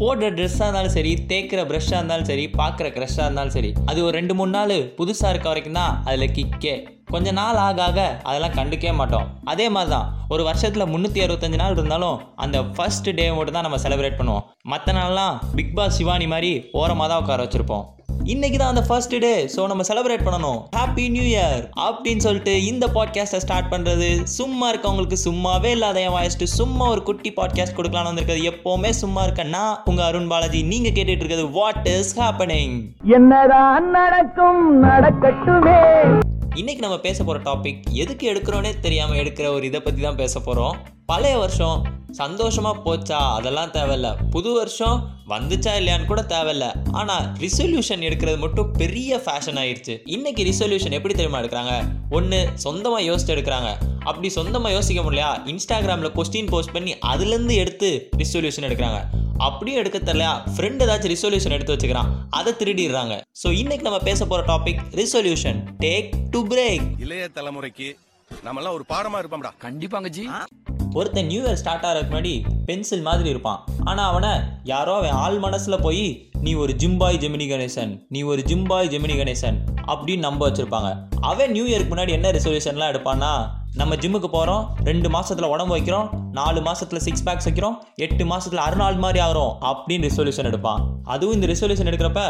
போடுற ட்ரெஸ்ஸாக இருந்தாலும் சரி தேய்க்கிற ப்ரஷ்ஷாக இருந்தாலும் சரி பார்க்குற க்ரஷ்ஷாக இருந்தாலும் சரி அது ஒரு ரெண்டு மூணு நாள் புதுசாக இருக்க வரைக்கும் தான் அதில் கிக்கே கொஞ்ச நாள் ஆக ஆக அதெல்லாம் கண்டுக்கவே மாட்டோம். அதே மாதிரி தான் ஒரு வருஷத்தில் முந்நூற்றி அறுபத்தஞ்சு நாள் இருந்தாலும் அந்த ஃபர்ஸ்ட் டே மட்டும் தான் நம்ம செலிப்ரேட் பண்ணுவோம். மற்ற நாள்லாம் பிக் பாஸ் சிவானி மாதிரி ஓரமாக தான் உட்கார வச்சுருப்போம். இன்னைக்கு தான் அந்த ஃபர்ஸ்ட் டே ஸோ நம்ம செலிப்ரேட் பண்ணணும். ஹாப்பி நியூ இயர் அப்படின்னு சொல்லிட்டு இந்த பாட்காஸ்ட்டை ஸ்டார்ட் பண்ணுறது சும்மா இருக்கவங்களுக்கு சும்மாவே இல்லாத என் வாய்ஸ்ட்டு சும்மா ஒரு குட்டி பாட்காஸ்ட் கொடுக்கலாம்னு வந்திருக்கிறது. எப்போவுமே சும்மா இருக்க நான் உங்கள் அருண் பாலாஜி நீங்கள் கேட்டுட்டு இருக்கிறது வாட் இஸ் ஹேப்பனிங் என்னதான் நடக்கும்? நடக்கட்டுமே. இன்னைக்கு நம்ம பேச போகிற டாபிக் எதுக்கு எடுக்கிறோன்னே தெரியாமல் எடுக்கிற ஒரு இதை பற்றி தான் பேச போகிறோம் பழைய வருஷம் சந்தோஷமாக போச்சா? அதெல்லாம் தேவையில்ல. புது வருஷம் வந்துச்சா இல்லையான்னு கூட தேவையில்ல. ஆனால் ரிசொல்யூஷன் எடுக்கிறது மட்டும் பெரிய ஃபேஷன் ஆயிடுச்சு இன்னைக்கு ரிசொல்யூஷன் எப்படி தெரியுமா எடுக்கிறாங்க? ஒன்று சொந்தமாக யோசிச்சு எடுக்கிறாங்க. அப்படி சொந்தமாக யோசிக்க முடியலையா? இன்ஸ்டாகிராமில் கொஸ்டின் போஸ்ட் பண்ணி அதுலேருந்து எடுத்து ரிசொல்யூஷன் எடுக்கிறாங்க. அப்படியும் எடுக்க தெரியலையா? ஃப்ரெண்ட் ஏதாச்சும் ரிசொல்யூஷன் எடுத்து வச்சுக்கிறான். அதை திருடிடுறாங்க. ஸோ இன்னைக்கு நம்ம பேச போகிற topic resolution take to break இளைய தலைமுறைக்கு நம்மெல்லாம் ஒரு பாடமா இருப்போம்டா. கண்டிப்பாங்க ஜி. ஒருத்தன் நியூ இயர் ஸ்டார்ட் ஆகிறதுக்கு முன்னாடி பென்சில் மாதிரி இருப்பான். ஆனால் அவனை யாரோ அவன் ஆள் மனசில் போய் நீ ஒரு ஜிம்பாய் ஜெமினி கணேசன் நீ ஒரு ஜிம்பாய் ஜெமினி கணேசன் அப்படின்னு நம்ப வச்சுருப்பாங்க. அவன் நியூ இயருக்கு முன்னாடி என்ன ரெசல்யூஷன்லாம் எடுப்பான்னா நம்ம ஜிம்முக்கு போகிறோம் ரெண்டு மாதத்தில் உடம்பு வைக்கிறோம் நாலு மாதத்தில் சிக்ஸ் பேக்ஸ் வைக்கிறோம் எட்டு மாதத்தில் அறுநாள் மாதிரி ஆகிறோம் அப்படின்னு ரிசொல்யூஷன் எடுப்பான். அதுவும் இந்த ரிசொல்யூஷன் எடுக்கிறப்ப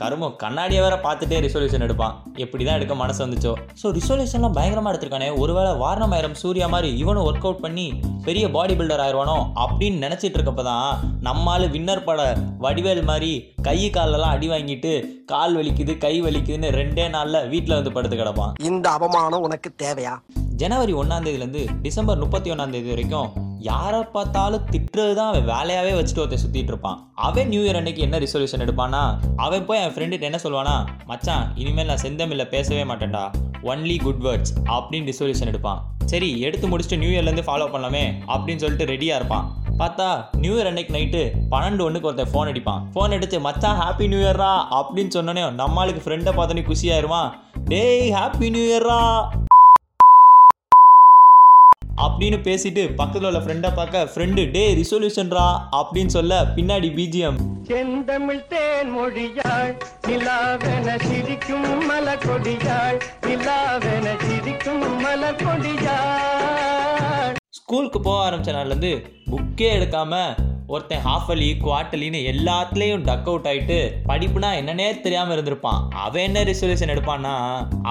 கருமம் கண்ணாடியை வேற பார்த்துட்டே ரிசொல்யூஷன் எடுப்பான். எப்படி தான் எடுக்க மனசு வந்துச்சோ. ஸோ ரிசொல்யூஷன்லாம் பயங்கரமாக எடுத்திருக்கானே. ஒருவேளை வாரணமாயிரம் சூர்யா மாதிரி இவனும் ஒர்க் அவுட் பண்ணி பெரிய பாடி பில்டர் ஆயிடுவானோ அப்படின்னு நினச்சிட்டு இருக்கப்ப தான் நம்மால் வின்னர் பட வடிவேல் மாதிரி கை காலெல்லாம் அடி வாங்கிட்டு கால் வலிக்குது கை வலிக்குதுன்னு ரெண்டே நாளில் வீட்டில் வந்து படுத்து கிடப்பான். இந்த அவமானம் உனக்கு தேவையா? ஜனவரி ஒன்றாம் தேதியிலேருந்து டிசம்பர் முப்பத்தி ஒன்றாம் தேதி வரைக்கும் யாரை பார்த்தாலும் திட்டுறது தான் அவன் வேலையாகவே வச்சுட்டு ஒருத்தன் சுற்றிட்டு இருப்பான். அவன் நியூ இயர் அன்னைக்கு என்ன ரிசொல்யூஷன் எடுப்பானா அவன் போய் என் ஃப்ரெண்டுகிட்ட என்ன சொல்லுவானா மச்சான் இனிமேல் நான் செந்தமில்ல பேசவே மாட்டேன்டா. ஒன்லி குட் வேர்ட்ஸ் அப்படின்னு ரிசொல்யூஷன் எடுப்பான். சரி எடுத்து முடிச்சுட்டு நியூ இயர்லேருந்து ஃபாலோ பண்ணலாமே அப்படின்னு சொல்லிட்டு ரெடியாக இருப்பான். பார்த்தா நியூ இயர் அன்னைக்கு நைட்டு பன்னெண்டு ஒன்றுக்கு ஒருத்தன் ஃபோன் அடிப்பான். ஃபோன் அடித்து மச்சான் ஹாப்பி நியூ இயர்ரா அப்படின்னு சொன்னோன்னே நம்மளுக்கு ஃப்ரெண்டை பார்த்தோன்னே குஷியாயிருவான். டேய் ஹாப்பி நியூ இயர்ரா அப்படின்னு பேசிட்டு பக்கத்தில் உள்ள ஃப்ரெண்டை பார்க்க ஃப்ரெண்டு டே ரிசொல்யூஷன்ரா அப்படின்னு சொல்ல பின்னாடி பிஜிஎம் செந்தமிழ் தேன் மொழியாள் நிலாவென சிரிக்கும் மலர் கொடியாள் நிலாவென சிரிக்கும் மலர் கொடியாள் ஸ்கூலுக்கு போக ஆரம்பிச்ச நாள்லேருந்து புக்கே எடுக்காமல் ஒருத்தன் ஹாஃபலி அலி குவார்டலின்னு எல்லாத்துலேயும் டக் அவுட் ஆகிட்டு படிப்புனா என்னன்னே தெரியாமல் இருந்திருப்பான். அவன் என்ன ரிசொல்யூஷன் எடுப்பான்னா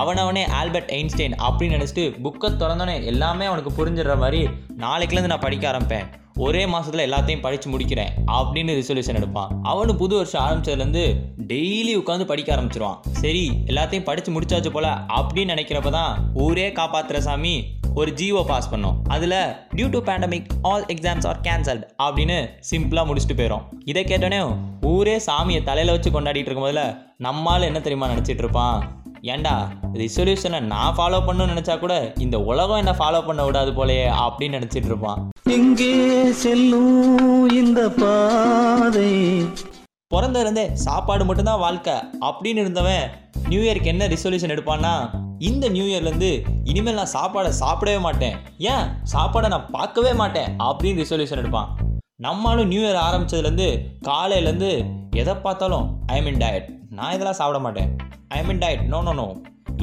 அவனவனே ஆல்பர்ட் ஐன்ஸ்டைன் அப்படின்னு நினச்சிட்டு புக்கை திறந்தோடனே எல்லாமே அவனுக்கு புரிஞ்சிடுற மாதிரி நாளைக்குலேருந்து நான் படிக்க ஆரம்பிப்பேன். ஒரே மாதத்தில் எல்லாத்தையும் படித்து முடிக்கிறேன் அப்படின்னு ரிசல்யூஷன் எடுப்பான். அவனு புது வருஷம் ஆரம்பிச்சதுலேருந்து டெய்லி உட்காந்து படிக்க ஆரம்பிச்சிருவான். சரி எல்லாத்தையும் படித்து முடிச்சாச்சு போல அப்படின்னு நினைக்கிறப்ப தான் ஊரே காப்பாத்துற சாமி ஒரு ஜிஓ பாஸ் பண்ணோம். அதில் due to pandemic all exams are cancelled அப்படின்னு சிம்பிளாக முடிச்சுட்டு போயிடும் இதை கேட்டோன்னே ஊரே சாமியை தலையில் வச்சு கொண்டாடிட்டு இருக்கும் போதில் நம்மால் என்ன தெரியுமா நினச்சிட்டு இருப்பான்? ஏன்டா ரிசொல்யூஷனை நான் ஃபாலோ பண்ணணும்னு நினச்சா கூட இந்த உலகம் என்ன ஃபாலோ பண்ண விடாது போலயே அப்படின்னு நினச்சிட்டு இருப்பான். எங்கே செல்லும் இந்த பாதை. பிறந்ததுலேருந்தே சாப்பாடு மட்டும்தான் வாழ்க்கை அப்படின்னு இருந்தவன் நியூ இயருக்கு என்ன ரிசல்யூஷன் எடுப்பான்னா இந்த நியூ இயர்லேருந்து இனிமேல் நான் சாப்பாடை சாப்பிடவே மாட்டேன். ஏன்? சாப்பாடை நான் பார்க்கவே மாட்டேன் அப்படின்னு ரிசல்யூஷன் எடுப்பான். நம்மளும் நியூ இயர் ஆரம்பிச்சதுலேருந்து காலையிலேருந்து எதை பார்த்தாலும் ஐ மீன் டயட் நான் இதெல்லாம் சாப்பிட மாட்டேன். I mean diet no no no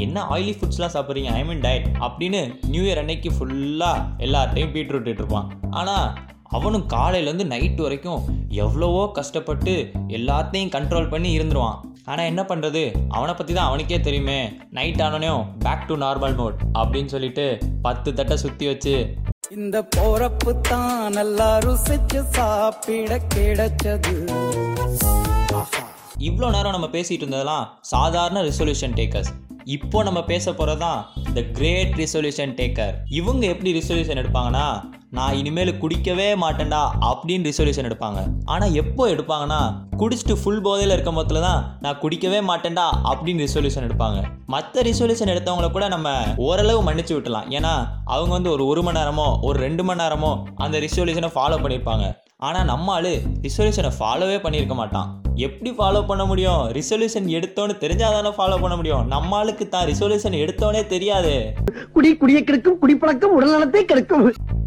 என்ன ஆயிலி ஃபுட்ஸ்லாம் சாப்பிட்றீங்க? ஐ மீன் டயட் அப்படின்னு நியூ இயர் அன்னைக்கு ஃபுல்லாக எல்லார்ட்டையும் பீட்ரூட் இருப்பான் ஆனால் அவனும் காலையிலேருந்து நைட் வரைக்கும் எவ்வளவோ கஷ்டப்பட்டு எல்லாத்தையும் கண்ட்ரோல் பண்ணி இருந்துருவான். ஆனால் என்ன பண்ணுறது அவனை பற்றி தான் அவனுக்கே தெரியுமே. நைட் ஆனோனையும் பேக் டு நார்மல் மோட் அப்படின்னு சொல்லிட்டு பத்து தட்டை சுற்றி வச்சு இந்த போறப்பு தான் நல்லா ருசிச்சு சாப்பிட கிடைச்சது. இவ்வளோ நேரம் நம்ம பேசிட்டு இருந்ததெல்லாம் சாதாரண ரிசொல்யூஷன் டேக்கர்ஸ் இப்போ நம்ம பேச போகிறது தான் த கிரேட் ரிசொல்யூஷன் டேக்கர் இவங்க எப்படி ரிசொல்யூஷன் எடுப்பாங்கன்னா நான் இனிமேல் குடிக்கவே மாட்டேன்டா அப்படின்னு ரிசல்யூஷன் எடுப்பாங்க. ஆனால் எப்போ எடுப்பாங்கன்னா குடிச்சிட்டு ஃபுல் போதையில் இருக்கும் போதில் தான் நான் குடிக்கவே மாட்டேன்டா அப்படின்னு ரிசல்யூஷன் எடுப்பாங்க. மற்ற ரிசல்யூஷன் எடுத்தவங்கள கூட நம்ம ஓரளவு மன்னிச்சு விட்டலாம். ஏன்னா அவங்க வந்து ஒரு ஒரு மணி நேரமோ ஒரு ரெண்டு மணி நேரமோ அந்த ரிசல்யூஷனை ஃபாலோ பண்ணியிருப்பாங்க ஆனால் நம்ம ஆள் ரிசொல்யூஷனை ஃபாலோவே பண்ணியிருக்க மாட்டான். எப்படி ஃபாலோ பண்ண முடியும்? ரிசல்யூஷன் எடுத்தோன்னு தெரிஞ்சால் தானே ஃபாலோ பண்ண முடியும். நம்மளுக்கு தான் ரிசல்யூஷன் எடுத்தோன்னே தெரியாது. குடி குடியை கிடக்கும் குடிப்பழக்கம் உடல்நலத்தை நலத்தை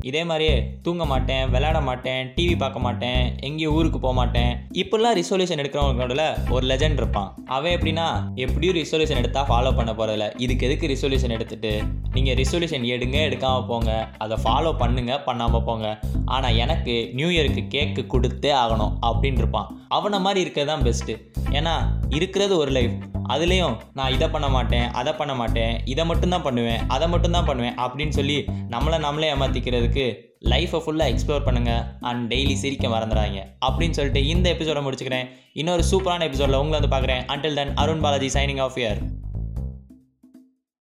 இதே மாதிரியே தூங்க மாட்டேன் விளையாட மாட்டேன் டிவி பார்க்க மாட்டேன் எங்கேயும் ஊருக்கு போக மாட்டேன். இப்படிலாம் ரிசொல்யூஷன் எடுக்கிறவங்களோட ஒரு லெஜண்ட் இருப்பான். அவன் எப்படின்னா எப்படியும் ரிசொல்யூஷன் எடுத்தா ஃபாலோ பண்ண போறதில்ல. இதுக்கு எதுக்கு ரிசொல்யூஷன் எடுத்துட்டு? நீங்கள் ரிசொல்யூஷன் எடுங்க எடுக்காம போங்க. அதை ஃபாலோ பண்ணுங்க பண்ணாமல் போங்க. ஆனால் எனக்கு நியூ இயருக்கு கேக்கு கொடுத்தே ஆகணும் அப்படின்னு இருப்பான். அவனை மாதிரி இருக்கிறது தான் பெஸ்ட்டு ஏன்னா இருக்கிறது ஒரு லைஃப் அதுலேயும் நான் இதை பண்ண மாட்டேன் அதை பண்ண மாட்டேன் இதை மட்டும்தான் பண்ணுவேன் அதை மட்டும்தான் பண்ணுவேன் அப்படின்னு சொல்லி நம்மளை நம்மளே ஏமாற்றிக்கிறதுக்கு லைஃப்பை ஃபுல்லாக எக்ஸ்ப்ளோர் பண்ணுங்கள் அண்ட் டெய்லி சிரிக்க மறந்துடாங்க அப்படின்னு சொல்லிட்டு இந்த எபிசோட முடிச்சுக்கிறேன். இன்னொரு சூப்பரான எபிசோடில் உங்களை வந்து பார்க்குறேன். Until then Arun Balaji signing off year